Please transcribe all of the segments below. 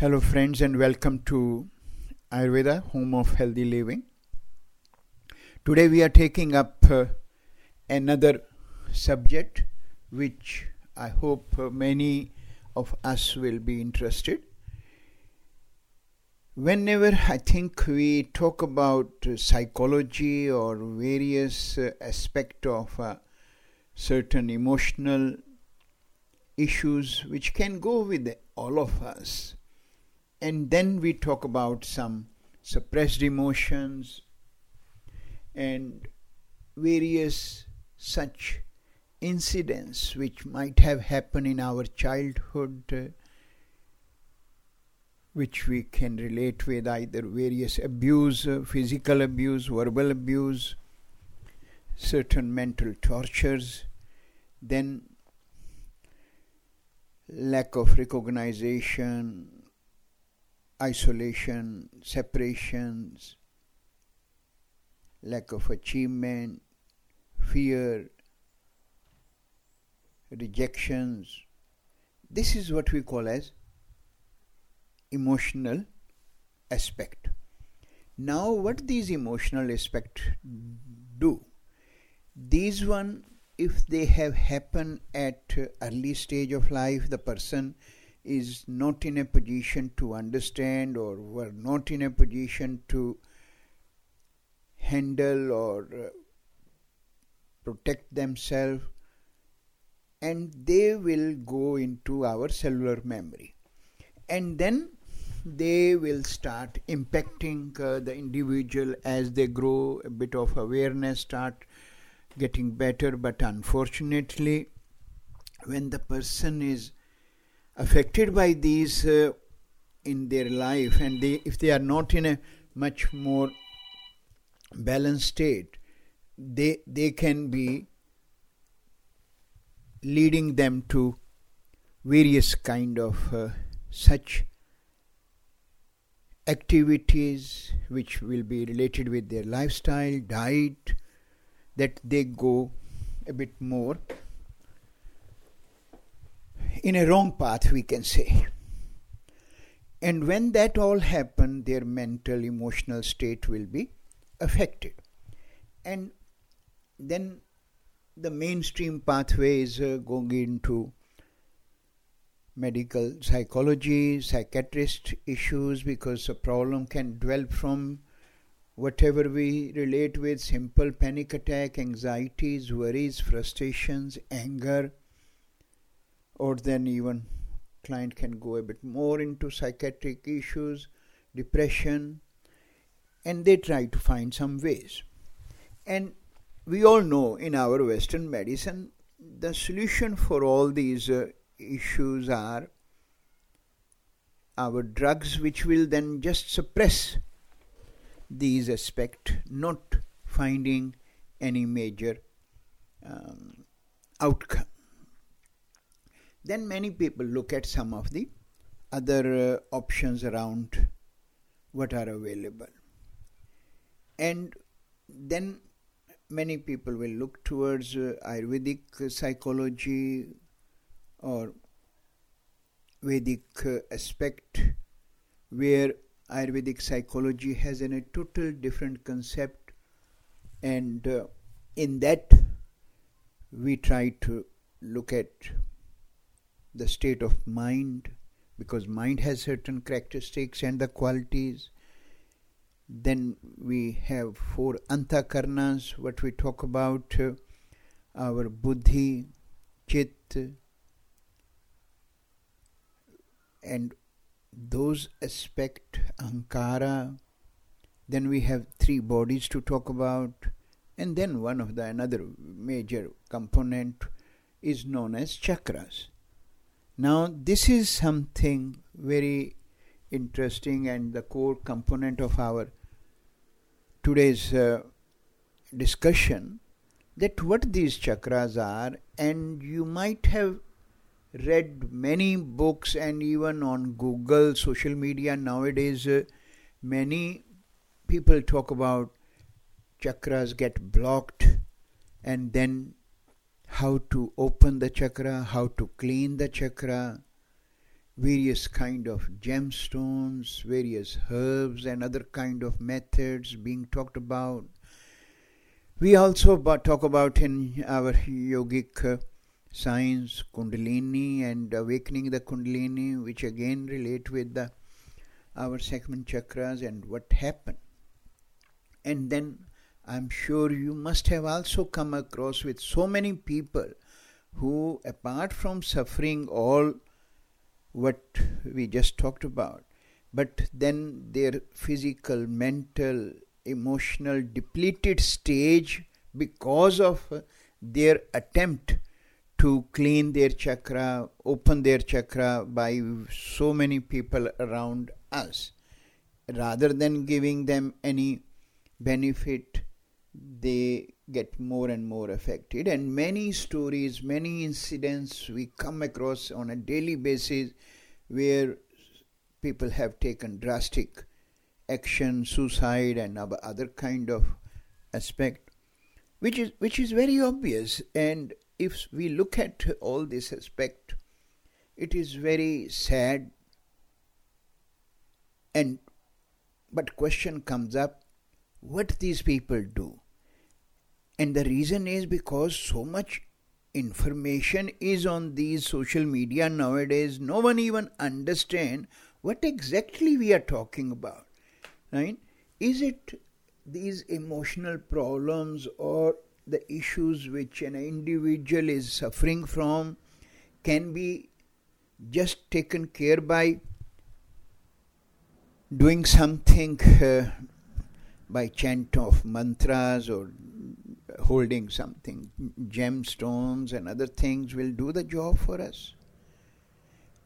Hello, friends, and welcome to Ayurda, home of healthy living. Today, we are taking up uh, another subject which I hope uh, many of us will be interested. Whenever I think we talk about uh, psychology or various uh, aspect of certain emotional issues which can go with all of us and then we talk about some suppressed emotions and various such incidents which might have happened in our childhood uh, which we can relate with either various abuse uh, physical abuse verbal abuse certain mental tortures then lack of recognition isolation, separations, lack of achievement, fear, rejections. This is what we call as emotional aspect. Now, what these emotional aspects do? These one, if they have happened at early stage of life, the person is not in a position to understand or were not in a position to handle or uh, protect themselves and they will go into our cellular memory. And then they will start impacting uh, the individual as they grow a bit of awareness start getting better. But unfortunately when the person is affected by these uh, in their life and they if they are not in a much more balanced state they they can be leading them to various kind of uh, such activities which will be related with their lifestyle diet that they go a bit more in a wrong path, we can say. And when that all happen, their mental, emotional state will be affected. And then the mainstream pathway is uh, going into medical psychology, psychiatrist issues, because the problem can develop from whatever we relate with simple panic attack, anxieties, worries, frustrations, anger or then even client can go a bit more into psychiatric issues depression and they try to find some ways. And we all know in our western medicine the solution for all these uh, issues are our drugs which will then just suppress these aspects not finding any major um, outcome then many people look at some of the other uh, options around what are available. And then many people will look towards uh, Ayurvedic psychology or Vedic uh, aspect where Ayurvedic psychology has a total different concept and uh, in that we try to look at the state of mind because mind has certain characteristics and the qualities. Then we have four antakarnas what we talk about uh, our buddhi chit and those aspect ankara. Then we have three bodies to talk about. And then one of the another major component is known as chakras now, this is something very interesting and the core component of our today's uh, discussion that what these chakras are and you might have read many books and even on google social media nowadays uh, many people talk about chakras get blocked and then how to open the chakra, how to clean the chakra, various kind of gemstones, various herbs and other kind of methods being talked about. We also talk about in our yogic uh, science Kundalini and awakening the Kundalini, which again relate with the our segment chakras and what happened. And then I'm sure you must have also come across with so many people who, apart from suffering all what we just talked about, but then their physical, mental, emotional depleted stage because of their attempt to clean their chakra, open their chakra by so many people around us. Rather than giving them any benefit, they get more and more affected. And many stories, many incidents we come across on a daily basis where people have taken drastic action, suicide, and other kind of aspect, which is which is very obvious. And if we look at all this aspect, it is very sad. And but question comes up: what these people do? And the reason is because so much information is on these social media nowadays, no one even understand what exactly we are talking about. Right? Is it these emotional problems or the issues which an individual is suffering from can be just taken care by doing something uh, by chant of mantras or holding something, gemstones and other things will do the job for us.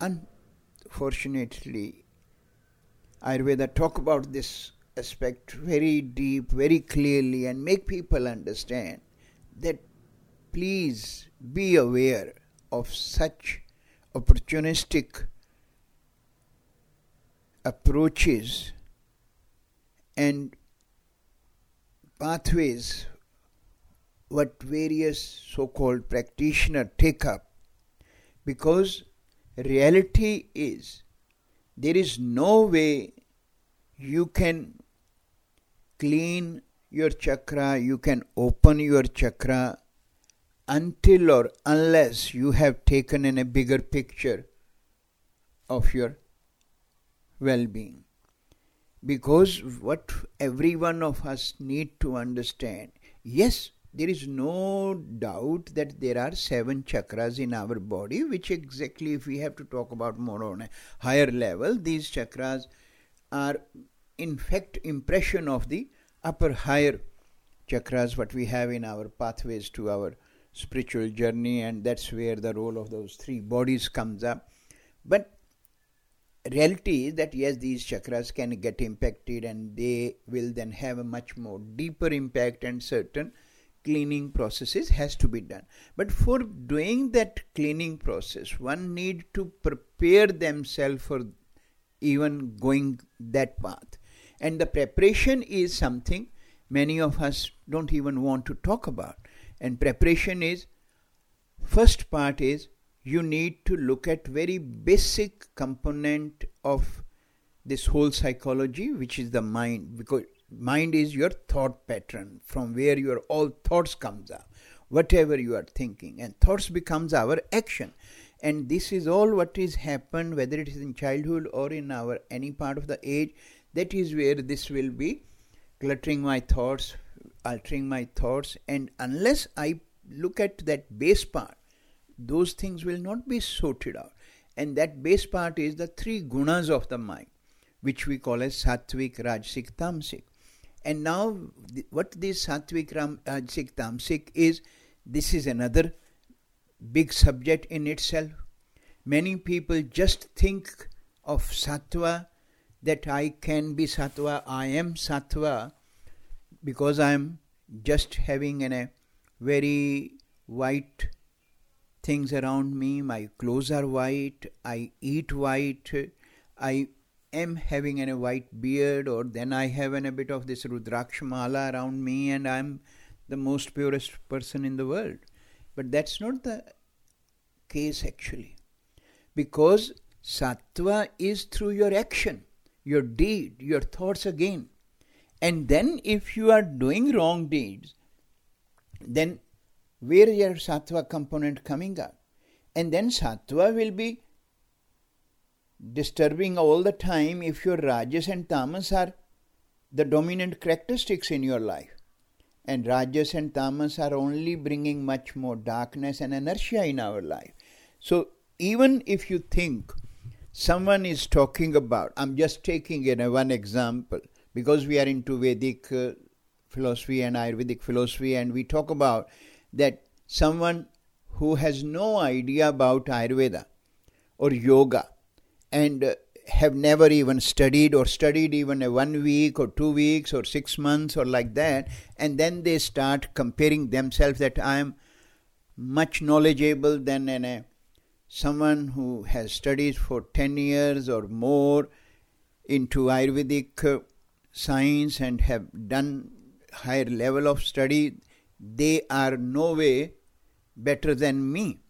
Unfortunately, Ayurveda talk about this aspect very deep, very clearly, and make people understand that please be aware of such opportunistic approaches and pathways what various so called practitioners take up because reality is there is no way you can clean your chakra, you can open your chakra until or unless you have taken in a bigger picture of your well being. Because what every one of us need to understand yes, there is no doubt that there are seven chakras in our body, which exactly, if we have to talk about more on a higher level, these chakras are in fact impression of the upper higher chakras what we have in our pathways to our spiritual journey and that's where the role of those three bodies comes up. But reality is that yes these chakras can get impacted and they will then have a much more deeper impact and certain cleaning processes has to be done. But for doing that cleaning process one need to prepare themselves for even going that path. And the preparation is something many of us don't even want to talk about. And preparation is first part is you need to look at very basic component of this whole psychology which is the mind because mind is your thought pattern from where your all thoughts comes up whatever you are thinking and thoughts becomes our action. And this is all what is happened whether it is in childhood or in our any part of the age that is where this will be cluttering my thoughts altering my thoughts. And unless i look at that base part those things will not be sorted out. And that base part is the three gunas of the mind which we call as sattvic rajasic tamasic and now, what this Sattvic Rajasic uh, Tamasic is, this is another big subject in itself. Many people just think of Sattva that I can be Sattva, I am Sattva because I am just having an, a very white things around me, my clothes are white, I eat white, I am having a white beard or then I have a bit of this Rudrakshmala around me and I'm the most purest person in the world. But that's not the case actually. Because Sattva is through your action, your deed, your thoughts again. And then if you are doing wrong deeds, then where your sattva component coming up? And then sattva will be disturbing all the time if your rajas and tamas are the dominant characteristics in your life. And rajas and tamas are only bringing much more darkness and inertia in our life. So even if you think someone is talking about, I'm just taking it one example because we are into Vedic uh, philosophy and Ayurvedic philosophy, and we talk about that someone who has no idea about Ayurveda or yoga and have never even studied or studied even a one week or two weeks or six months or like that, and then they start comparing themselves that I am much knowledgeable than an, a, someone who has studied for 10 years or more into Ayurvedic uh, science and have done higher level of study, they are no way better than me.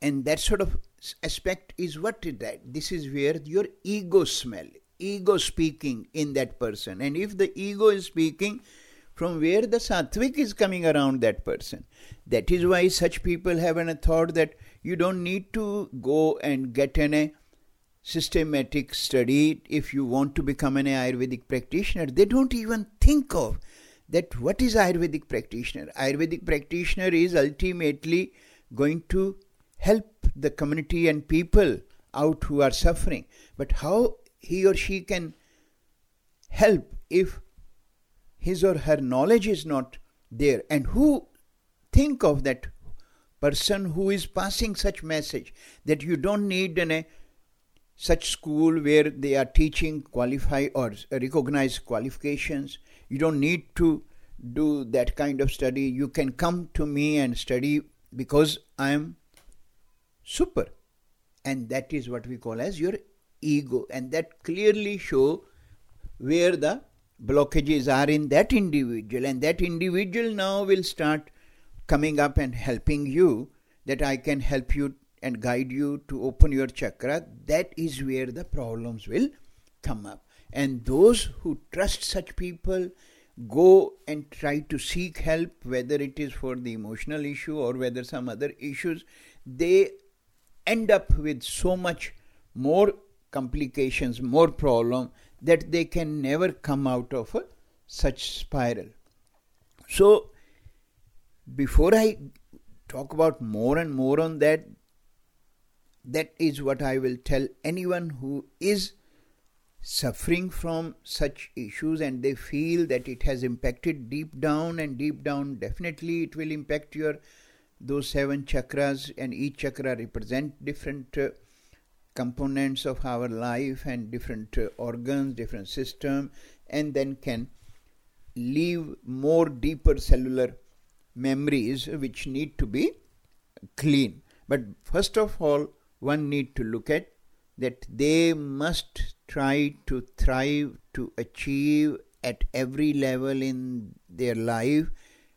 And that sort of aspect is what is that? This is where your ego smell, ego speaking in that person. And if the ego is speaking, from where the sattvic is coming around that person. That is why such people have a thought that you don't need to go and get an a systematic study if you want to become an Ayurvedic practitioner. They don't even think of that what is Ayurvedic practitioner. Ayurvedic practitioner is ultimately going to help the community and people out who are suffering. But how he or she can help if his or her knowledge is not there? And who think of that person who is passing such message that you don't need an, such school where they are teaching qualify or recognized qualifications. You don't need to do that kind of study. You can come to me and study because I am super. And that is what we call as your ego. And that clearly show where the blockages are in that individual. And that individual now will start coming up and helping you that i can help you and guide you to open your chakra. That is where the problems will come up. And those who trust such people go and try to seek help whether it is for the emotional issue or whether some other issues they end up with so much more complications, more problem that they can never come out of a, such spiral. So, before I talk about more and more on that, that is what I will tell anyone who is suffering from such issues and they feel that it has impacted deep down and deep down definitely it will impact your those seven chakras and each chakra represent different uh, components of our life and different uh, organs different system and then can leave more deeper cellular memories which need to be clean. But first of all one need to look at that they must try to thrive to achieve at every level in their life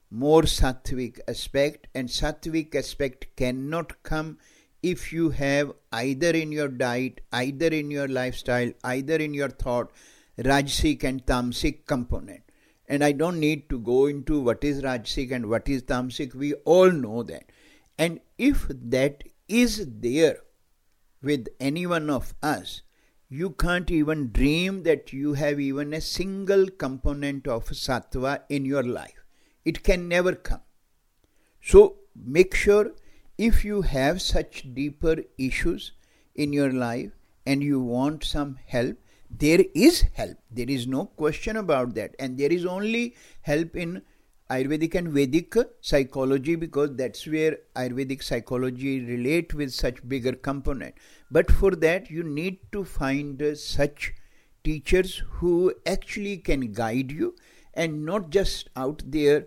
more sattvic aspect and sattvic aspect cannot come if you have either in your diet either in your lifestyle either in your thought rajasic and tamasic component. And i don't need to go into what is rajasic and what is tamasic we all know that. And if that is there with any one of us you can't even dream that you have even a single component of sattva in your life it can never come. So make sure if you have such deeper issues in your life and you want some help, there is help. There is no question about that. And there is only help in Ayurvedic and Vedic psychology because that's where Ayurvedic psychology relate with such bigger component. But for that you need to find such teachers who actually can guide you and not just out there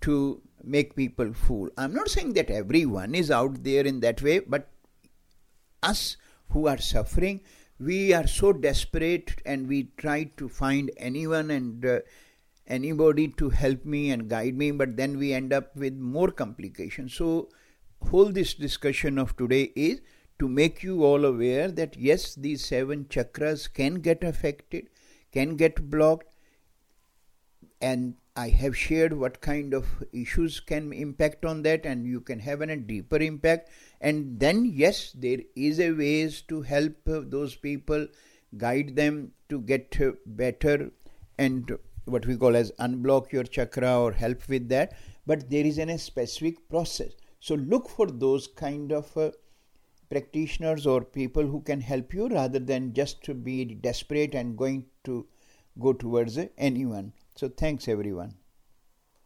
to make people fool. I'm not saying that everyone is out there in that way, but us who are suffering, we are so desperate and we try to find anyone and uh, anybody to help me and guide me, but then we end up with more complications. So, whole this discussion of today is to make you all aware that yes, these seven chakras can get affected, can get blocked, and I have shared what kind of issues can impact on that, and you can have a deeper impact. And then, yes, there is a ways to help those people, guide them to get better, and what we call as unblock your chakra or help with that. But there is a specific process. So look for those kind of uh, practitioners or people who can help you rather than just to be desperate and going to go towards anyone. So thanks everyone.